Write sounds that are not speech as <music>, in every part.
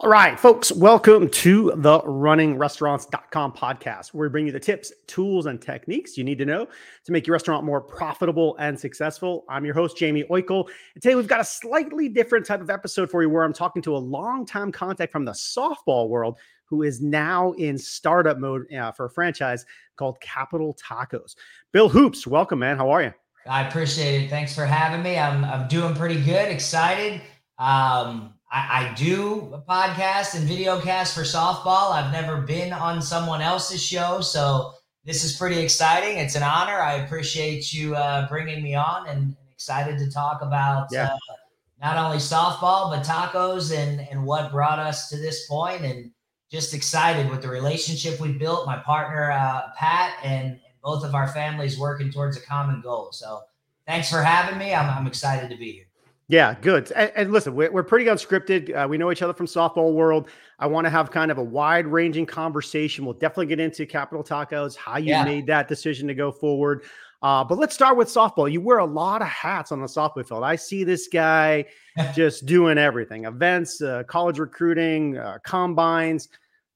All right, folks, welcome to the runningrestaurants.com podcast, where we bring you the tips, tools, and techniques you need to know to make your restaurant more profitable and successful. I'm your host, Jamie Oikle. And today we've got a slightly different type of episode for you where I'm talking to a longtime contact from the softball world who is now in startup mode uh, for a franchise called Capital Tacos. Bill Hoops, welcome, man. How are you? I appreciate it. Thanks for having me. I'm, I'm doing pretty good, excited. Um, I, I do a podcast and video cast for softball. I've never been on someone else's show, so this is pretty exciting. It's an honor. I appreciate you uh, bringing me on, and, and, excited to talk about yeah. uh, not only softball but tacos and and what brought us to this point, and just excited with the relationship we built. My partner uh, Pat and, and both of our families working towards a common goal. So thanks for having me. I'm, I'm excited to be here. Yeah, good. And, and listen, we're, we're, pretty unscripted. Uh, we know each other from softball world. I want to have kind of a wide ranging conversation. We'll definitely get into Capital Tacos, how you yeah. made that decision to go forward. Uh, but let's start with softball. You wear a lot of hats on the softball field. I see this guy <laughs> just doing everything events, uh, college recruiting, uh, combines.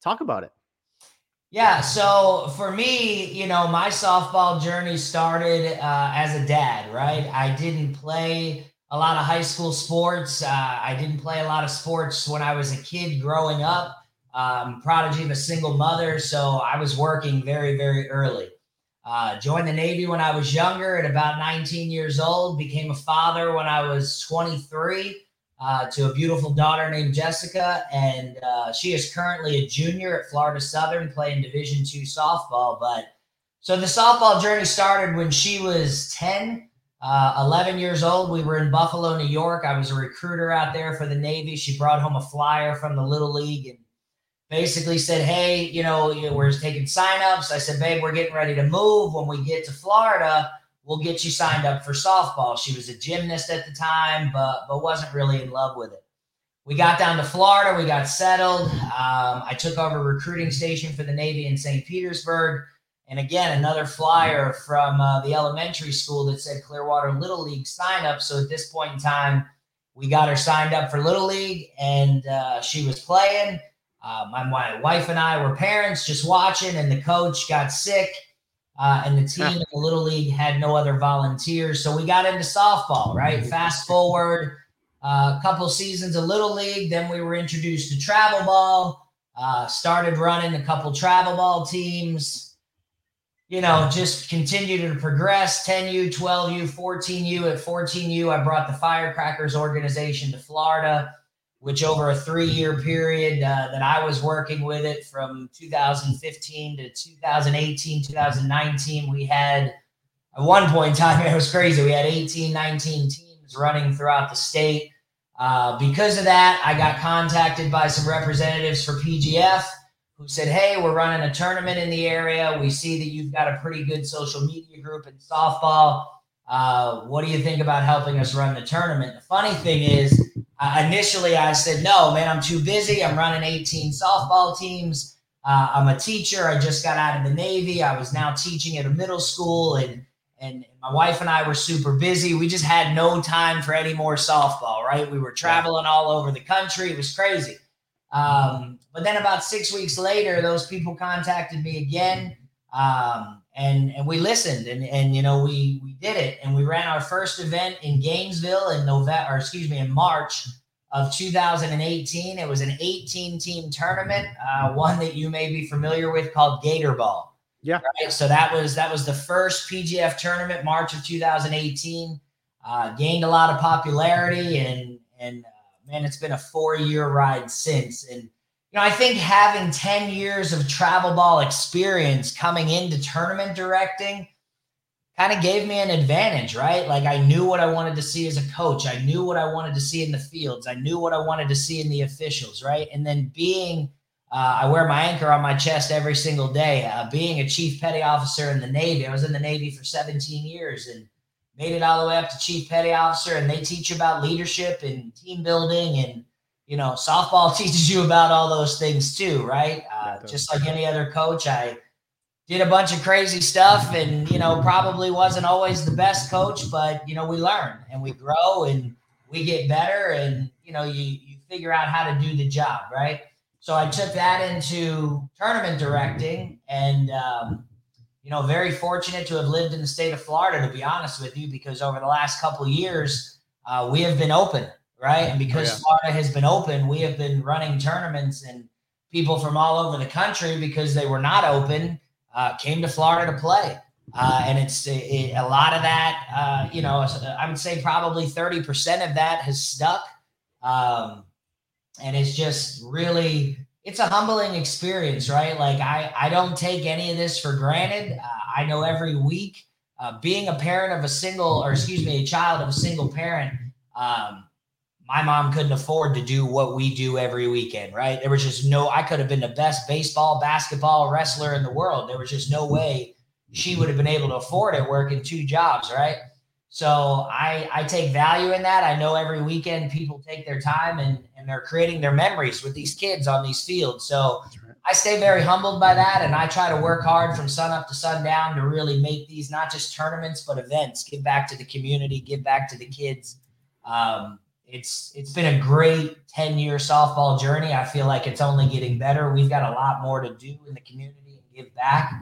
Talk about it. Yeah, so for me, you know, my softball journey started uh, as a dad, right? I didn't play a lot of high school sports. Uh, I didn't play a lot of sports when I was a kid growing up. Um, prodigy of a single mother, so I was working very, very early. Uh, joined the Navy when I was younger at about 19 years old. Became a father when I was 23 uh, to a beautiful daughter named Jessica, and uh, she is currently a junior at Florida Southern, playing Division two softball. But so the softball journey started when she was 10. Uh, 11 years old, we were in Buffalo, New York. I was a recruiter out there for the Navy. She brought home a flyer from the Little League and basically said, Hey, you know, we're taking signups. I said, Babe, we're getting ready to move. When we get to Florida, we'll get you signed up for softball. She was a gymnast at the time, but, but wasn't really in love with it. We got down to Florida, we got settled. Um, I took over recruiting station for the Navy in St. Petersburg. And again, another flyer from uh, the elementary school that said Clearwater Little League sign up. So at this point in time, we got her signed up for Little League and uh, she was playing. Uh, my, my, wife and I were parents just watching, and the coach got sick. Uh, and the <laughs> team in the Little League had no other volunteers. So we got into softball, right? Fast forward uh, a couple seasons of Little League. Then we were introduced to travel ball, uh, started running a couple travel ball teams you know, just continue to progress 10U, 12U, 14U. At 14U, I brought the Firecrackers organization to Florida, which over a three year period uh, that I was working with it from 2015 to 2018, 2019, we had at one point in time, <laughs> it was crazy. We had 18, 19 teams running throughout the state. Uh, because of that, I got contacted by some representatives for PGF who said, Hey, we're running a tournament in the area. We see that you've got a pretty good social media group in softball. Uh, what do you think about helping us run the tournament? The funny thing is, uh, initially I said, No, man, I'm too busy. I'm running 18 softball teams. Uh, I'm a teacher. I just got out of the Navy. I was now teaching at a middle school, and and my wife and I were super busy. We just had no time for any more softball, right? We were traveling all over the country. It was crazy. Um, but then about six weeks later, those people contacted me again. Um, and, and we listened and, and, you know, we, we did it and we ran our first event in Gainesville in November, or excuse me, in March of 2018. It was an 18 team tournament, uh, one that you may be familiar with called Gator Ball. Yeah. Right? So that was, that was the first PGF tournament, March of 2018, uh, gained a lot of popularity and, and, man, it's been a four year ride since. And, you know, I think having 10 years of travel ball experience coming into tournament directing kind of gave me an advantage, right? Like I knew what I wanted to see as a coach. I knew what I wanted to see in the fields. I knew what I wanted to see in the officials, right? And then being, uh, I wear my anchor on my chest every single day. Uh, being a chief petty officer in the Navy, I was in the Navy for 17 years and made it all the way up to chief petty officer, and they teach you about leadership and team building, and you know, softball <laughs> teaches you about all those things too, right? Uh, just like any other coach, I did a bunch of crazy stuff, and you know, probably wasn't always the best coach, but you know, we learn and we grow and we get better, and you know, you you figure out how to do the job, right? So I took that into tournament directing, and um, you know, very fortunate to have lived in the state of Florida, to be honest with you, because over the last couple years, uh, we have been open, right? And because oh, yeah. Florida has been open, we have been running tournaments, and people from all over the country, because they were not open, uh, came to Florida to play. Uh, and it's it, a lot of that, uh, you know, I would say probably 30% of that has stuck. Um, and it's just really, it's a humbling experience, right? Like I, I don't take any of this for granted. Uh, I know every week uh, being a parent of a single, or excuse me, a child of a single parent, um, my mom couldn't afford to do what we do every weekend, right? There was just no, I could have been the best baseball, basketball wrestler in the world. There was just no way she would have been able to afford it working two jobs, right? So I I take value in that. I know every weekend people take their time and and they're creating their memories with these kids on these fields. So. I stay very humbled by that, and I try to work hard from sun up to sundown to really make these not just tournaments but events. Give back to the community, give back to the kids. Um, it's it's been a great 10 year softball journey. I feel like it's only getting better. We've got a lot more to do in the community and give back.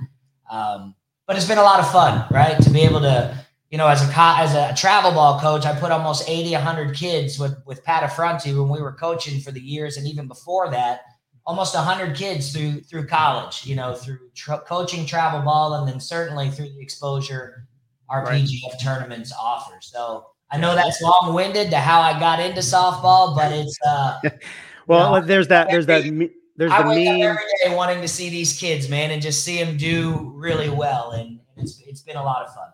Um, but it's been a lot of fun, right? To be able to, you know, as a co- as a travel ball coach, I put almost 80, 100 kids with with Pat Affronti when we were coaching for the years, and even before that, almost 100 kids through through college, you know, through tra- coaching travel ball, and then certainly through the exposure our right. PGF tournaments offer. So I know that's long winded to how I got into softball, but <laughs> it's uh, well, you know, there's that there's that there's I the wake meme. every day wanting to see these kids, man, and just see them do really well, and it's it's been a lot of fun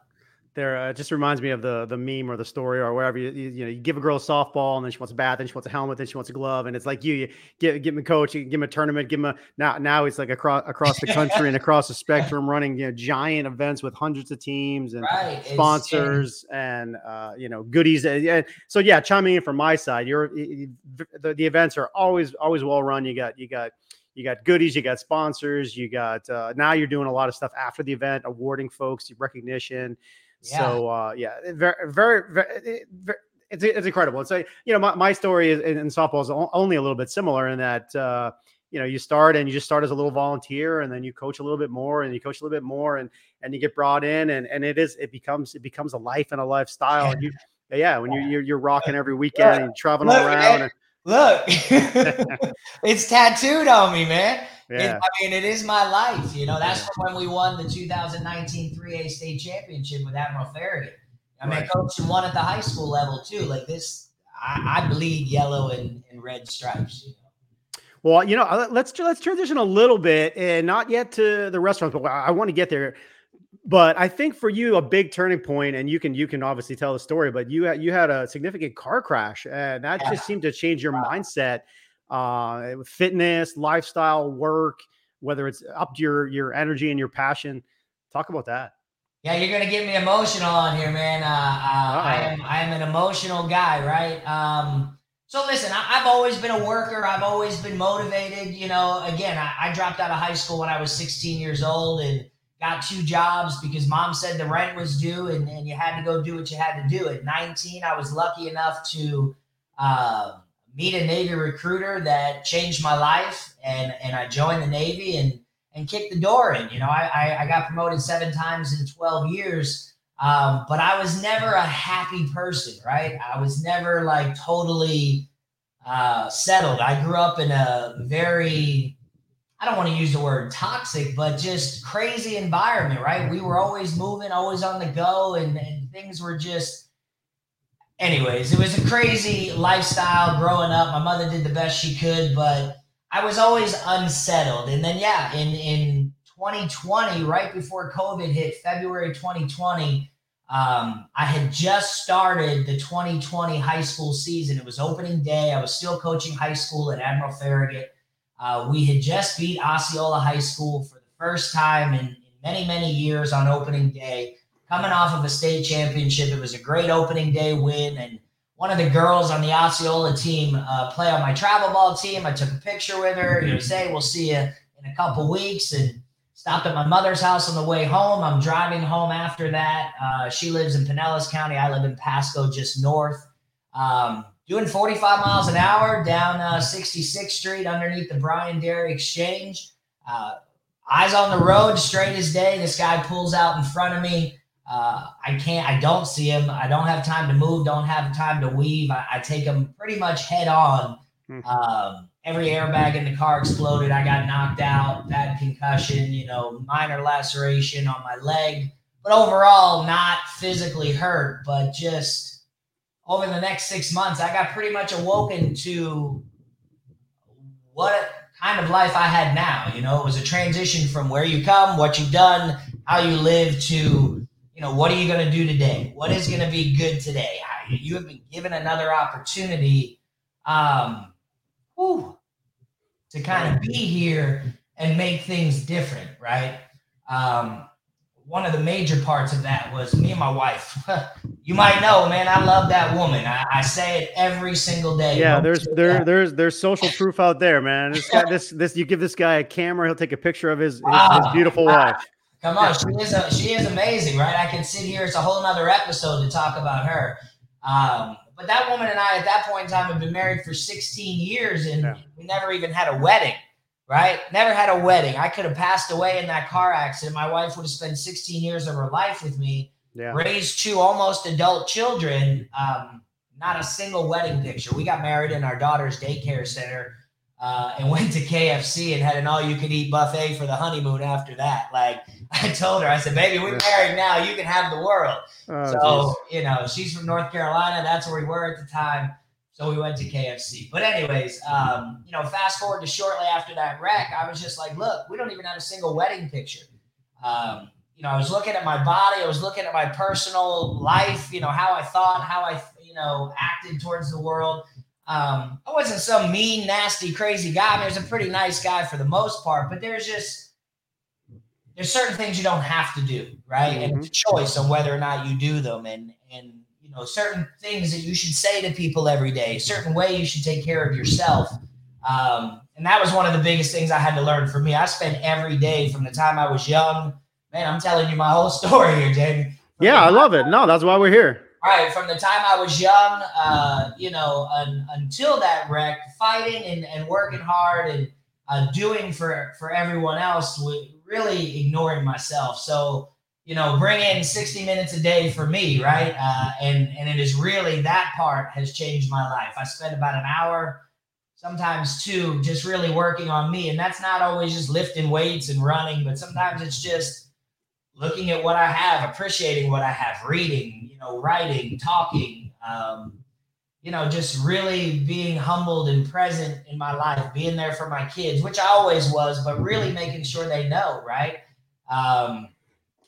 there uh, just reminds me of the the meme or the story or wherever you, you, you know you give a girl a softball and then she wants a bat then she wants a helmet then she wants a glove and it's like you you give give him a coach you give him a tournament give him a now now it's like across across the country and <laughs> across the spectrum running you know giant events with hundreds of teams and right. sponsors and uh, you know goodies and, so yeah chiming in from my side you're the, the events are always always well run you got you got you got goodies, you got sponsors, you got uh, now you're doing a lot of stuff after the event, awarding folks recognition. Yeah. So uh, yeah, very, very, very, very it's, it's incredible. It's like you know my, my story is, in, in softball is only a little bit similar in that uh, you know you start and you just start as a little volunteer and then you coach a little bit more and you coach a little bit more and and you get brought in and and it is it becomes it becomes a life and a lifestyle. And you yeah when you you're, you're rocking every weekend and traveling around. And, look, <laughs> it's tattooed on me, man. Yeah. It, I mean, it is my life. You know, that's from when we won the 2019 3A state championship with Admiral Farragut. I mean, right. coach won at the high school level too. Like this, I, I bleed yellow and, and red stripes. You know? Well, you know, uh, let's let's transition a little bit, and not yet to the restaurants, but I want to get there. But I think for you, a big turning point, and you can you can obviously tell the story, but you had you had a significant car crash, and that yeah. just seemed to change your wow. mindset uh, fitness, lifestyle, work, whether it's up to your your energy and your passion. Talk about that. Yeah, you're gonna get me emotional on here, man. Uh, uh, I am I am an emotional guy, right? Um, so listen, I, have always been a worker. I've always been motivated. You know, again, I, I dropped out of high school when I was 16 years old and got two jobs because mom said the rent was due and, and you had to go do what you had to do. At 19, I was lucky enough to. Uh, meet a Navy recruiter that changed my life, and and I joined the Navy and and kicked the door in. You know, I I, got promoted seven times in twelve years, um, but I was never a happy person. Right? I was never like totally uh, settled. I grew up in a very I don't want to use the word toxic, but just crazy environment, right? We were always moving, always on the go, and, and things were just anyways, it was a crazy lifestyle growing up. My mother did the best she could, but I was always unsettled. And then, yeah, in, in 2020, right before COVID hit, February 2020, um, I had just started the 2020 high school season. It was opening day. I was still coaching high school at Admiral Farragut. Uh, we had just beat Osceola High School for the first time in, in many, many years on opening day coming off of a state championship. It was a great opening day win. And one of the girls on the Osceola team uh, play on my travel ball team. I took a picture with her. You know, say we'll see you in a couple weeks, and stopped at my mother's house on the way home. I'm driving home after that. Uh, she lives in Pinellas County. I live in Pasco, just north. Um, doing 45 miles an hour down uh, 66th Street underneath the Bryan Dairy Exchange. Uh, eyes on the road, straight as day. This guy pulls out in front of me. Uh, I can't, I don't see him. I don't have time to move, don't have time to weave. I, I take him pretty much head on. Mm-hmm. Um, every airbag in the car exploded. I got knocked out, bad concussion, you know, minor laceration on my leg. But overall, not physically hurt, but just over the next six months, I got pretty much awoken to what kind of life I had now. You know, it was a transition from where you come, what you've done, how you live to, you know, what are you going to do today? What is going to be good today? You have been given another opportunity um, whew, to kind of be here and make things different, right? Um, one of the major parts of that was me and my wife. <laughs> you might know, man, I love that woman. I, I say it every single day. Yeah, there's there there's there's social <laughs> proof out there, man. This guy, this this you give this guy a camera, he'll take a picture of his his, his ah, beautiful wife. Come on, she is a, she is amazing, right? I can sit here. It's a whole nother episode to talk about her. Um, but that woman and I, at that point in time, have been married for 16 years, and yeah. we never even had a wedding right? Never had a wedding. I could have passed away in that car accident. My wife would have spent 16 years of her life with me, yeah. raised two almost adult children. Um, not a single wedding picture. We got married in our daughter's daycare center uh, and <laughs> went to KFC and had an all you could eat buffet for the honeymoon after that. Like <laughs> I told her, I said, baby, we're married now. You can have the world. Oh, so, geez. you know, she's from North Carolina. That's where we were at the time. So we went to KFC. But anyways, um, you know, fast forward to shortly after that wreck, I was just like, look, we don't even have a single wedding picture. Um, you know, I was looking at my body, I was looking at my personal life, you know, how I thought, how I, you know, acted towards the world. Um, I wasn't some mean, nasty, crazy guy. I mean, I was a pretty nice guy for the most part, but there's just there's certain things you don't have to do, right? Mm-hmm. And it's a choice on whether or not you do them. And and you know certain things that you should say to people every day certain way you should take care of yourself. Um, and that was one of the biggest things i had to learn for me. I spent every day from the time i was young. Man i'm telling you my whole <laughs> story here jamie. Yeah i love it. No that's why we're here. All right from the time i was young uh, you know un, until that wreck fighting and, and working hard and uh, doing for for everyone else really ignoring myself. So you know, bring in 60 minutes a day for me, right? Uh, and and it is really that part has changed my life. I spend about an hour, sometimes two, just really working on me, and that's not always just lifting weights and running, but sometimes it's just looking at what I have, appreciating what I have, reading, you know, writing, talking, um, you know, just really being humbled and present in my life, being there for my kids, which I always was, but really making sure they know, right? Um,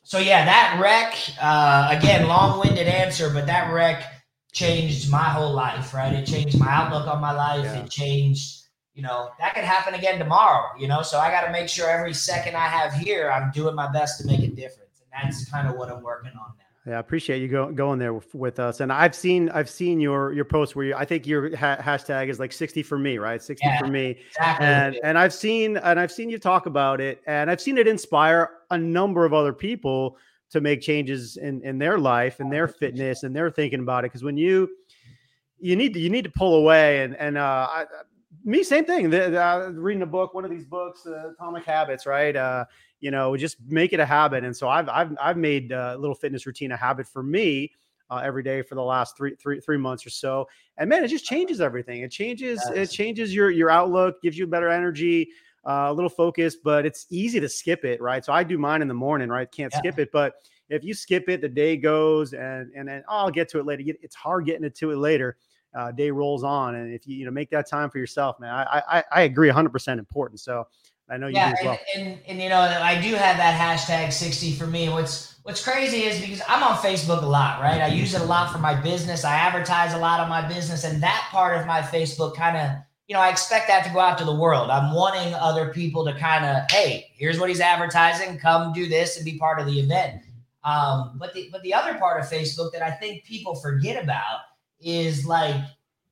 so yeah, that wreck, uh, again, long-winded answer, but that wreck changed my whole life, right? It changed my outlook on my life. Yeah. It changed, you know, that could happen again tomorrow, you know. So I got to make sure every second I have here, I'm doing my best to make a difference, and that's kind of what I'm working on now. Yeah, I appreciate you go, going there with, with, us. And I've seen I've seen your your post where you, I think your ha- hashtag is like 60 for me, right? 60 yeah, for me. Exactly. And and I've seen and I've seen you talk about it and I've seen it inspire a number of other people to make changes in in their life and their fitness and they're thinking about it because when you you need to you need to pull away and and uh I, me same thing the, the, uh, reading a book one of these books uh, atomic habits right uh you know, just make it a habit. And so I've I've I've made a little fitness routine a habit for me uh, every day for the last three three three months or so. And man, it just changes everything. It changes yes. it changes your your outlook, gives you better energy. Uh, a little focus, but it's easy to skip it, right? So I do mine in the morning, right? Can't yeah. skip it, but if you skip it, the day goes, and and then oh, I'll get to it later. It's hard getting it to it later. Uh, day rolls on, and if you you know make that time for yourself, man, I I, I agree 100 percent important. So I know you yeah, do well. And, and, and you know, I do have that hashtag 60 for me. What's what's crazy is because I'm on Facebook a lot, right? I use it a lot for my business. I advertise a lot on my business, and that part of my Facebook kind of, you know, I expect that to go out to the world. I'm wanting other people to kind of, hey, here's what he's advertising. Come do this and be part of the event. Um, but the but the other part of Facebook that I think people forget about is like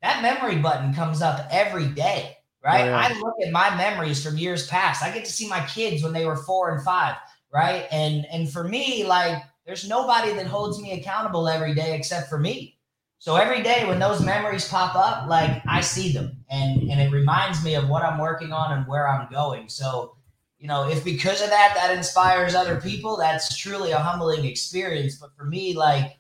that memory button comes up every day right? Oh, yeah. I look at my memories from years past. I get to see my kids when they were four and five, right? And and for me, like there's nobody that holds me accountable every day except for me. So every day when those memories pop up, like I see them and, and it reminds me of what I'm working on and where I'm going. So, you know, if because of that, that inspires other people, that's truly a humbling experience. But for me, like,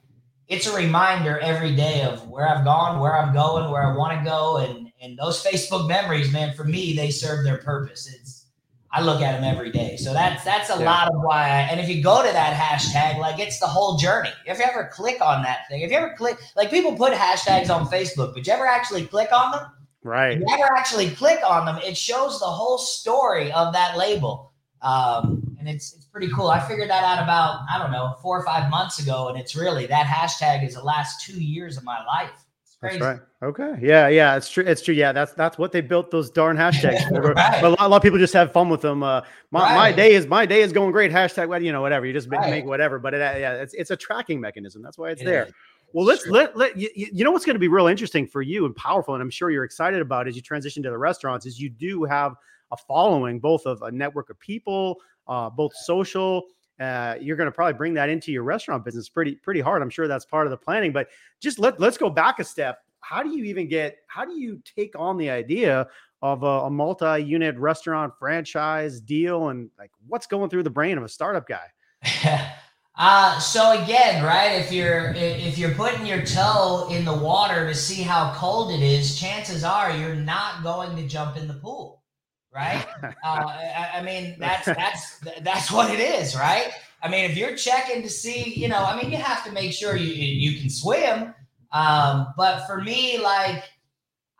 it's a reminder every day of where I've gone, where I'm going, where I want to go. And, and those Facebook memories, man, for me, they serve their purpose. It's, I look at them every day. So that's that's a yeah. lot of why. I, and if you go to that hashtag, like it's the whole journey. If you ever click on that thing, if you ever click, like people put hashtags on Facebook, but you ever actually click on them? Right. You never actually click on them. It shows the whole story of that label, um, and it's it's pretty cool. I figured that out about I don't know four or five months ago, and it's really that hashtag is the last two years of my life. That's right. Okay. Yeah. Yeah. It's true. It's true. Yeah. That's that's what they built those darn hashtags. <laughs> right. a, lot, a, lot, of people just have fun with them. Uh, my, right. my day is my day is going great. Hashtag. You know, whatever. You just make, right. make whatever. But it, yeah, it's it's a tracking mechanism. That's why it's it there. Is. Well, let's sure. let let you, you know what's going to be real interesting for you and powerful, and I'm sure you're excited about as you transition to the restaurants. Is you do have a following, both of a network of people, uh, both social uh, you're going to probably bring that into your restaurant business pretty pretty hard. I'm sure that's part of the planning. But just let let's go back a step. How do you even get? How do you take on the idea of a, a multi-unit restaurant franchise deal and like what's going through the brain of a startup guy? <laughs> Uh, so again, right? If you're if you're putting your toe in the water to see how cold it is, chances are you're not going to jump in the pool right? <laughs> uh, I, I, mean, that's that's that's what it is, right? I mean, if you're checking to see, you know, I mean, you have to make sure you you can swim. Um, but for me, like,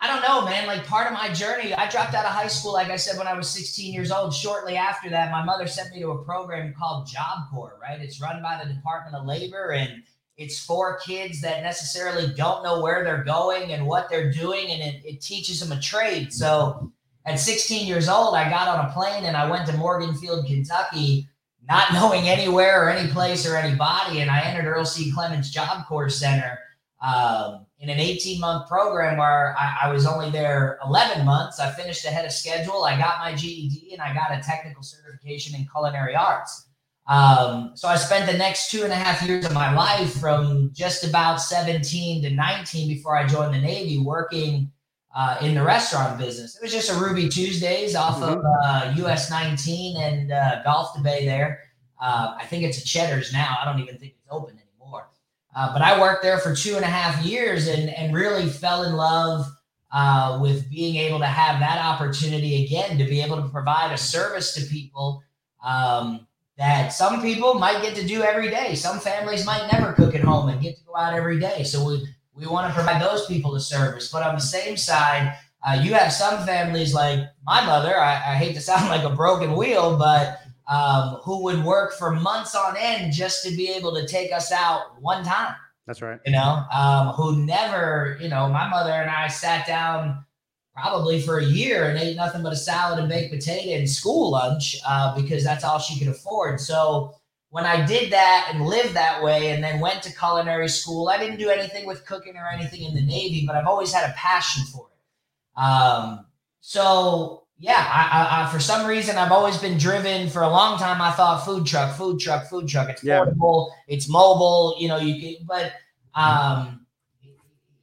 I don't know, man. Like, part of my journey, I dropped out of high school, like I said, when I was 16 years old. Shortly after that, my mother sent me to a program called Job Corps, right? It's run by the Department of Labor and it's for kids that necessarily don't know where they're going and what they're doing, and it, it teaches them a trade. So at 16 years old, I got on a plane and I went to Morganfield, Kentucky, not <laughs> knowing anywhere or any place or anybody. And I entered Earl C. Clements Job Corps Center um, in an 18 month program where I, I, was only there 11 months. I finished ahead of schedule. I got my GED and I got a technical certification in culinary arts. Um, so I spent the next two and a half years of my life from just about 17 to 19 before I joined the Navy working uh, in the restaurant business. It was just a Ruby Tuesdays off mm-hmm. of uh, US 19 and uh, Gulf to Bay there. Uh, I think it's a Cheddar's now. I don't even think it's open anymore. Uh, but I worked there for two and a half years and, and really fell in love uh, with being able to have that opportunity again to be able to provide a service to people um, that some people might get to do every day. Some families might never cook at home and get to go out every day. So we we want to provide those people a service. But on the same side, uh, you have some families like my mother. I, I hate to sound <laughs> like a broken wheel, but um, who would work for months on end just to be able to take us out one time. That's right. You know, um, who never, you know, my mother and I sat down probably for a year and ate nothing but a salad and baked potato and school lunch uh, because that's all she could afford. So when I did that and lived that way and then went to culinary school, I didn't do anything with cooking or anything in the Navy, but I've always had a passion for it. Um, so yeah, I, I, for some reason I've always been driven for a long time. I thought food truck, food truck, food truck. It's yeah. portable, it's mobile. You know, you can, but um,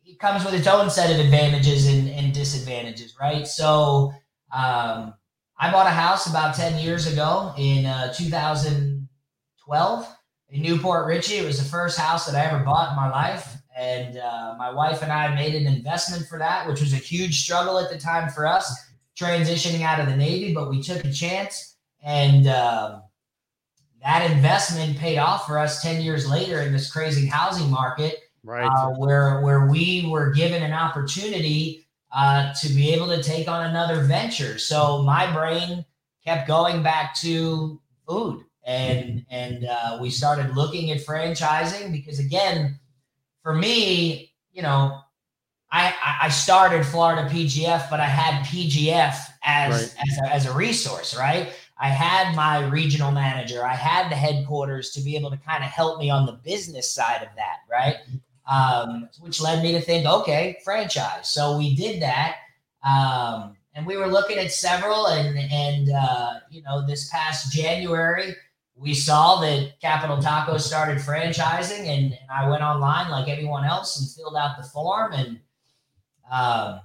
it comes with its own set of advantages and, and disadvantages, right? So um, I bought a house about ten years ago in uh, 2000- 12 in New Port Richey. It was the first house that I ever bought in my life. And uh, my wife and I made an investment for that, which was a huge struggle at the time for us transitioning out of the Navy, but we took a chance. And um, that investment paid off for us 10 years later in this crazy housing market, right? Uh, where, where we were given an opportunity uh, to be able to take on another venture. So my brain kept going back to food and and uh, we started looking at franchising because again, for me, you know, I I started Florida PGF, but I had PGF as right. as, a, as a resource, right? I had my regional manager, I had the headquarters to be able to kind of help me on the business side of that, right? Um, which led me to think, okay, franchise. So we did that. Um, and we were looking at several and and uh, you know this past January we saw that Capital Tacos started franchising, and, and, I went online like everyone else and filled out the form, and um,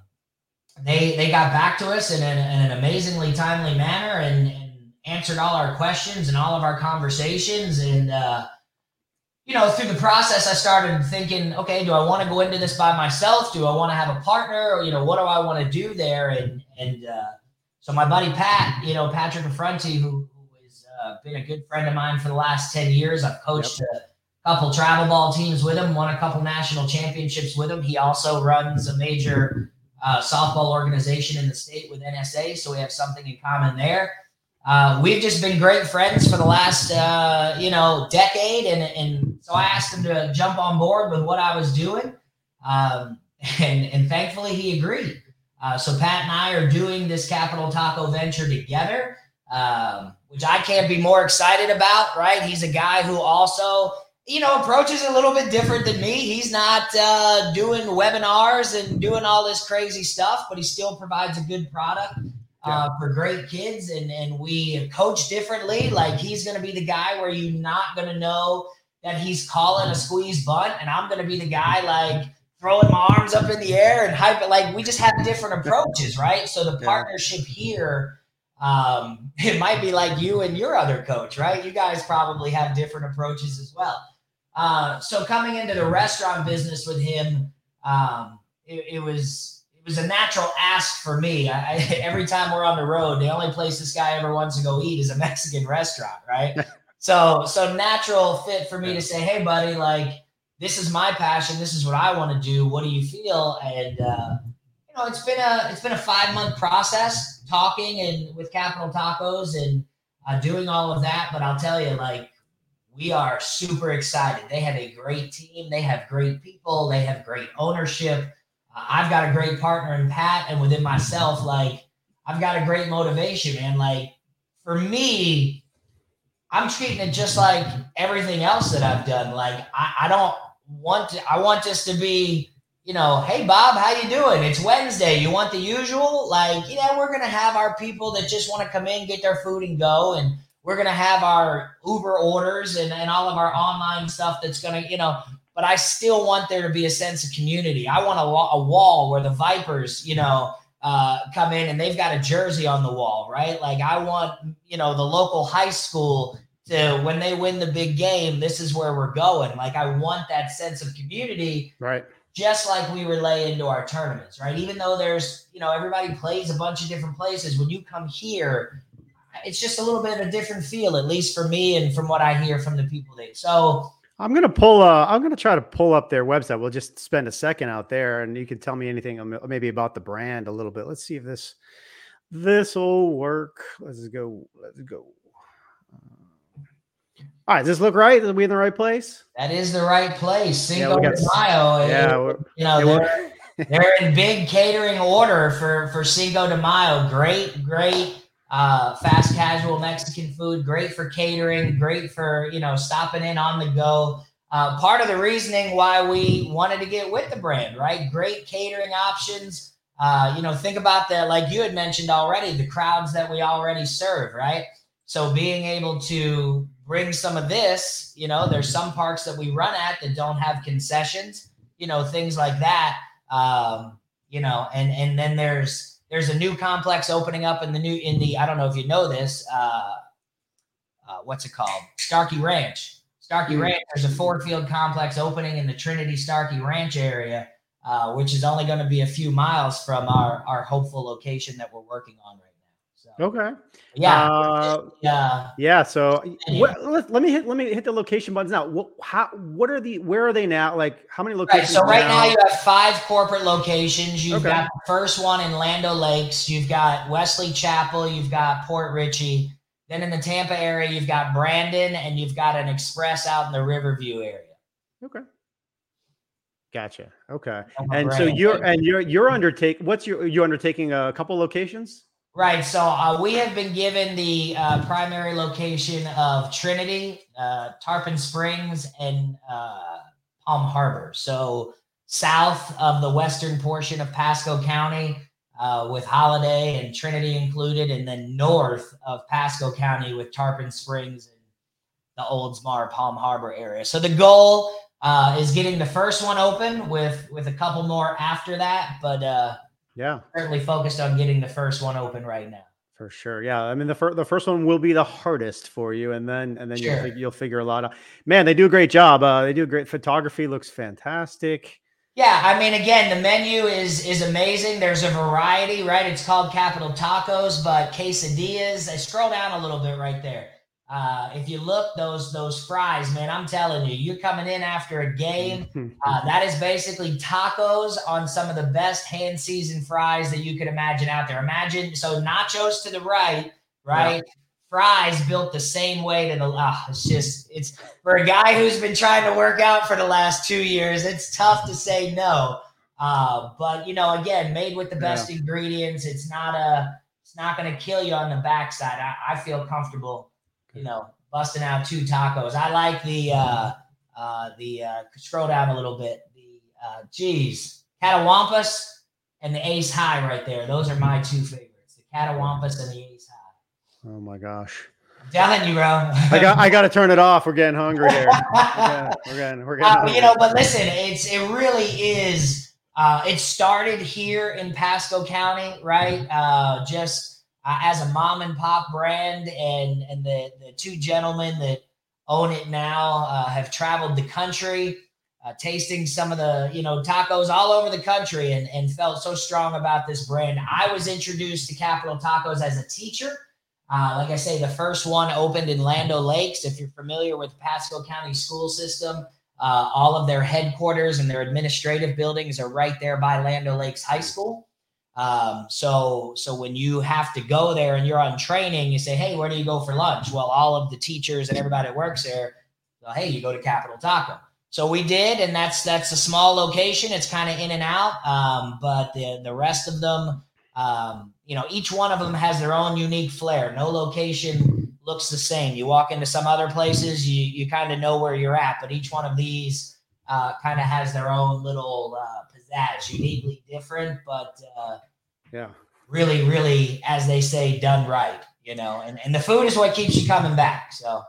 they they got back to us in an, in an amazingly timely manner and, and, answered all our questions and all of our conversations, and uh, you know through the process, I started thinking, okay, do I want to go into this by myself? Do I want to have a partner? Or you know, what do I want to do there? And and uh, so my buddy Pat, you know Patrick Affronti, who uh, been a good friend of mine for the last 10 years. I've coached yep. a couple travel ball teams with him, won a couple national championships with him. He also runs a major uh, softball organization in the state with NSA, so we have something in common there. Uh, we've just been great friends for the last, uh, you know, decade, and and so I asked him to jump on board with what I was doing, um, <laughs> and and thankfully he agreed. Uh, so Pat and I are doing this Capital Taco venture together. Um, which I can't be more excited about, right? He's a guy who also, you know, approaches a little bit different than me. He's not uh, doing webinars and doing all this crazy stuff, but he still provides a good product uh, for great kids. And, and we coach differently. Like he's going to be the guy where you're not going to know that he's calling a squeeze bunt, and I'm going to be the guy like throwing my arms up in the air and hype it. Like we just have different approaches, right? So the partnership here um, <laughs> it might be like you and your other coach, right? You guys probably have different approaches as well. Uh, so coming into the restaurant business with him, um, it, it, was it was a natural ask for me. I, I, <laughs> every time we're on the road, the only place this guy ever wants to go eat is a <laughs> Mexican restaurant, right? so so natural fit for me to say, hey, buddy, like this is my passion. This is what I want to do. What do you feel? And uh, you know, it's been a it's been a five month process talking and with Capital Tacos and uh, doing all of that. But I'll tell you, like, we are super excited. They have a great team. They have great people. They have great ownership. Uh, I've got a great partner in Pat, and within myself, like, I've got a great motivation, man. Like, for me, I'm treating it just like everything else that I've done. Like, I, I don't want to. I want this to be you know, hey Bob, how you doing? It's Wednesday. You want the usual? Like, you know, we're gonna have our people that just want to come in, get their food, and go, and we're gonna have our Uber orders and, and all of our online stuff that's gonna, you know. But I still want there to be a sense of community. I want a, a wall where the Vipers, you know, uh, come in and they've got a jersey on the wall, right? Like I want, you know, the local high school to when they win the big game, this is where we're going. Like I want that sense of community, right? Just like we relay into our tournaments, right? Even though there's, you know, everybody plays a bunch of different places, when you come here, it's just a little bit of a different feel, at least for me and from what I hear from the people there. So I'm gonna pull. Uh, I'm gonna try to pull up their website. We'll just spend a second out there, and you can tell me anything maybe about the brand a little bit. Let's see if this this will work. Let's go. Let's go. All right, does this look right? Are we in the right place? That is the right place. Cinco yeah, de Mayo. Yeah, you know they're, they're in big catering order for for Cinco de Mayo. Great, great, uh, fast casual Mexican food. Great for catering. Great for you know stopping in on the go. Uh, part of the reasoning why we wanted to get with the brand, right? Great catering options. Uh, you know, think about the like you had mentioned already, the crowds that we already serve, right? So being able to bring some of this. You know, there's some parks that we run at that don't have concessions. You know, things like that. Um, you know, and and then there's there's a new complex opening up in the new in the I don't know if you know this. Uh, uh, what's it called? Starkey Ranch. Starkey Ranch. There's a Ford Field complex opening in the Trinity Starkey Ranch area, uh, which is only going to be a few miles from our our hopeful location that we're working on right Okay. Yeah. Uh, yeah. Yeah. So let, let, me hit let me hit the location buttons now. What how what are the where are they now? Like how many locations? Right, so right now? now? you have five corporate locations. You've okay. got the first one in Land O' Lakes. You've got Wesley Chapel. You've got Port Richey. Then in the Tampa area, you've got Brandon, and you've got an Express out in the Riverview area. Okay. Gotcha. Okay. And so you're and you're you're undertake. What's your you're undertaking a couple locations? Right. So uh, we have been given the uh, primary location of Trinity, uh, Tarpon Springs, and uh, Palm Harbor. So south of the western portion of Pasco County, uh, with Holiday and Trinity included, and then north of Pasco County with Tarpon Springs and the Oldsmar Palm Harbor area. So the goal uh, is getting the first one open with with a couple more after that, but uh, yeah, certainly focused on getting the first one open right now. For sure, yeah. I mean, the first the first one will be the hardest for you, and then and then sure. you'll, you'll figure a lot out. Man, they do a great job. Uh, they do a great photography. Looks fantastic. Yeah, I mean, again, the menu is is amazing. There's a variety, right? It's called Capital Tacos, but quesadillas. I scroll down a little bit right there. Uh, if you look those those fries, man, I'm telling you, you're coming in after a game. <laughs> Uh, that is basically tacos on some of the best hand seasoned fries that you could imagine out there. Imagine so nachos to the right, right? Yeah. Fries built the same way to the. Oh, it's just it's for a guy who's been trying to work out for the last two years. It's tough to say no. Uh, but you know, again, made with the best yeah. ingredients. It's not a. It's not going to kill you on the backside. I, I feel comfortable you know, busting out two tacos. I like the uh uh the uh scroll down a little bit. The uh geez, Catawampus and the Ace High right there. Those are my two favorites. The Catawampus and the Ace High. Oh my gosh. I'm telling you, bro. I got I got to turn it off. We're getting hungry here. <laughs> We're getting we're getting, uh, you know, but listen, it's it really is uh, it started here in Pasco County, right? Uh, just uh, as a mom and pop brand, and and the the two gentlemen that own it now uh, have traveled the country, uh, tasting some of the you know tacos all over the country, and and felt so strong about this brand. I was introduced to Capital Tacos as a teacher. Uh, like I say, the first one opened in Land Lakes. If you're familiar with Pasco County school system, uh, all of their headquarters and their administrative buildings are right there by Land Lakes High School. Um, so so when you have to go there and you're on training, you say, hey, where do you go for lunch? Well, all of the teachers and everybody that works there, go, hey, you go to Capital Taco. So we did, and that's that's a small location. It's kind of in and out, um, but the the rest of them, um, you know, each one of them has their own unique flair. No location looks the same. You walk into some other places, you you kind of know where you're at, but each one of these uh, kind of has their own little uh, that's uniquely different, but uh, yeah, really, really, as they say, done right. You know, and and the food is what keeps you coming back. So.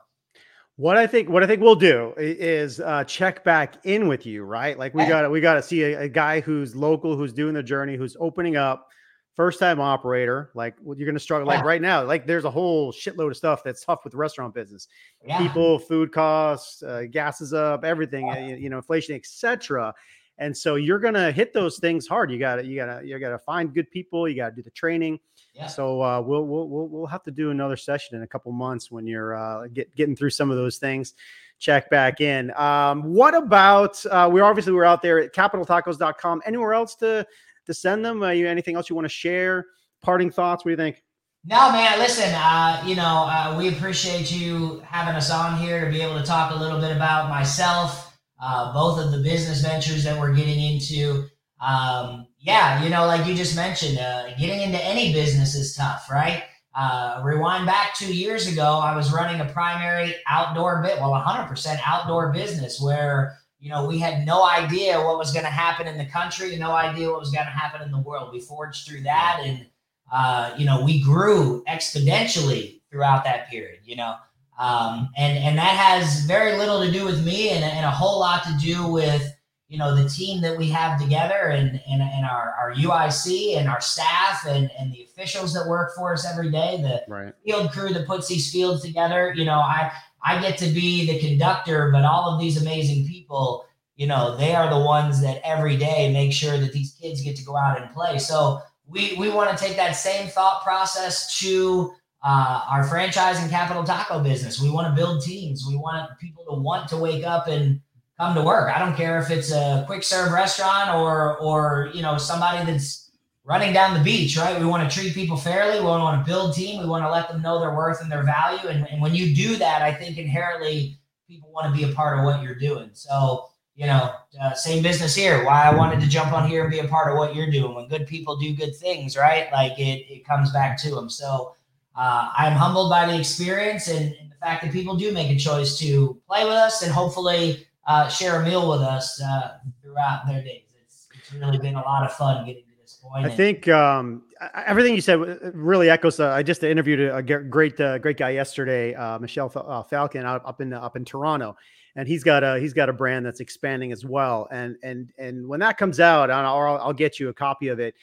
What I think, what I think we'll do is uh, check back in with you, right? Like we got to, we got to see a, a, guy who's local, who's doing the journey, who's opening up, first time operator. Like you're going to struggle. Yeah. Like right now, like there's a whole shitload of stuff that's tough with the restaurant business. Yeah. People, food costs, uh, gas is up, everything, yeah. you, you know, inflation, etc. And so you're gonna hit those things hard. You gotta, you gotta, you gotta find good people. You gotta do the training. Yeah. So uh, we'll, we'll we'll we'll have to do another session in a couple months when you're uh, get, getting through some of those things. Check back in. Um, what about uh, we obviously we're out there at capitaltacos.com. Anywhere else to to send them? Uh, you anything else you want to share? Parting thoughts? What do you think? No, man. Listen, uh, you know, uh, we appreciate you having us on here to be able to talk a little bit about myself uh, both of the business ventures that we're getting into. Um, yeah, you know, like you just mentioned, uh, getting into any business is tough, right? Uh, rewind back two years ago, I was running a primary outdoor bit, well, 100% outdoor business where you know we had no idea what was going to happen in the country, no idea what was going to happen in the world. We forged through that, and uh, you know we grew exponentially throughout that period. You know, um, and and that has very little to do with me and, and a whole lot to do with you know the team that we have together and and, and our, our UIC and our staff and, and the officials that work for us every day, the right. field crew that puts these fields together. You know, I I get to be the conductor, but all of these amazing people, you know, they are the ones that every day make sure that these kids get to go out and play. So we we want to take that same thought process to uh, our franchise and capital taco business. We want to build teams. We want people to want to wake up and come to work. I don't care if it's a quick serve restaurant or or you know somebody that's running down the beach, right? We want to treat people fairly. We want to build team. We want to let them know their worth and their value. And, and when you do that, I think inherently people want to be a part of what you're doing. So you know, uh, same business here. Why I wanted to jump on here and be a part of what you're doing. When good people do good things, right? Like it, it comes back to them. So uh, I'm humbled by the experience and, and, the fact that people do make a choice to play with us and hopefully uh, share a meal with us uh, throughout their days. It's, it's, really been a lot of fun getting to this point. I think um, everything you said really echoes. Uh, I just interviewed a, great, uh, great guy yesterday, uh, Michelle uh, Falcon, out, up in up in Toronto, and he's got a he's got a brand that's expanding as well. And and and when that comes out, I'll, I'll get you a copy of it.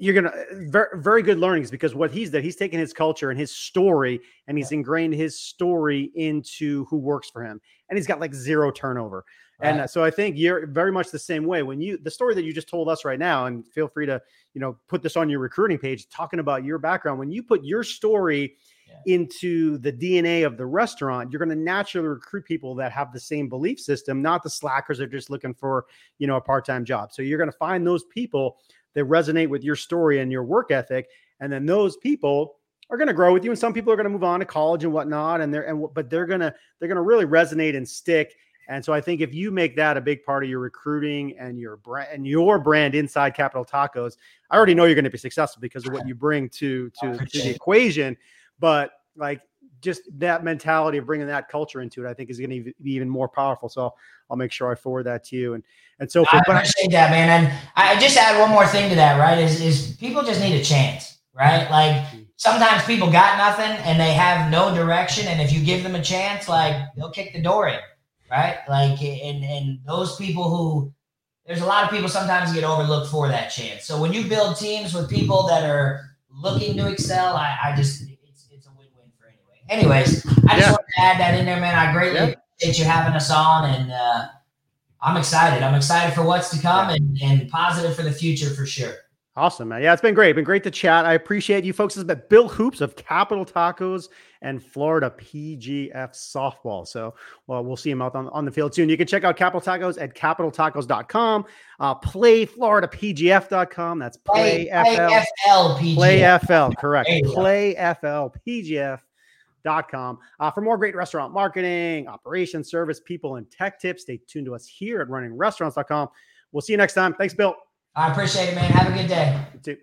You're gonna very very good learnings because what he's that he's taken his culture and his story and he's ingrained his story into who works for him, and he's got like zero turnover. Right. And uh, so I think you're very much the same way. When you the story that you just told us right now, and feel free to you know put this on your recruiting page, talking about your background. When you put your story yeah. into the DNA of the restaurant, you're going to naturally recruit people that have the same belief system, not the slackers that are just looking for you know a part time job. So you're going to find those people that resonate with your story and your work ethic, and then those people are going to grow with you and some people are going to move on to college and whatnot and they're and but they're going to they're going to really resonate and stick and so I think if you make that a big part of your recruiting and your brand and your brand inside Capital Tacos, I already know you're going to be successful because of what <laughs> you bring to to, to the equation. But like just that mentality of bringing that culture into it, I think is going to be even more powerful. So I'll make sure I forward that to you and and so forth. I appreciate that, man. And I just add one more thing to that, right? Is is people just need a chance, right? Like mm-hmm. sometimes people got nothing and they have no direction, and if you give them a chance, like they'll kick the door in right? Like, and and those people who there's a lot of people sometimes get overlooked for that chance. So when you build teams with people that are looking to excel, I, I just it's it's a win-win for anyway. Anyways, I just yeah. want to add that in there, man. I greatly yeah. appreciate you having us on, and uh, I'm excited. I'm excited for what's to come, yeah. and and positive for the future for sure. Awesome, man. Yeah, it's been great. Been great to chat. I appreciate you folks. This has been Bill Hoops of Capital Tacos and Florida PGF Softball. So well, we'll see him out on, on the field soon. You can check out Capital Tacos at capitaltacos.com. Uh, play Florida PGF.com. That's play, play FL. FL PGF. Play FL, correct. Play FL PGF.com. Uh, for more great restaurant marketing, operations, service, people, and tech tips, stay tuned to us here at runningrestaurants.com. We'll see you next time. Thanks, Bill. I appreciate it, man. Have a good day. You too.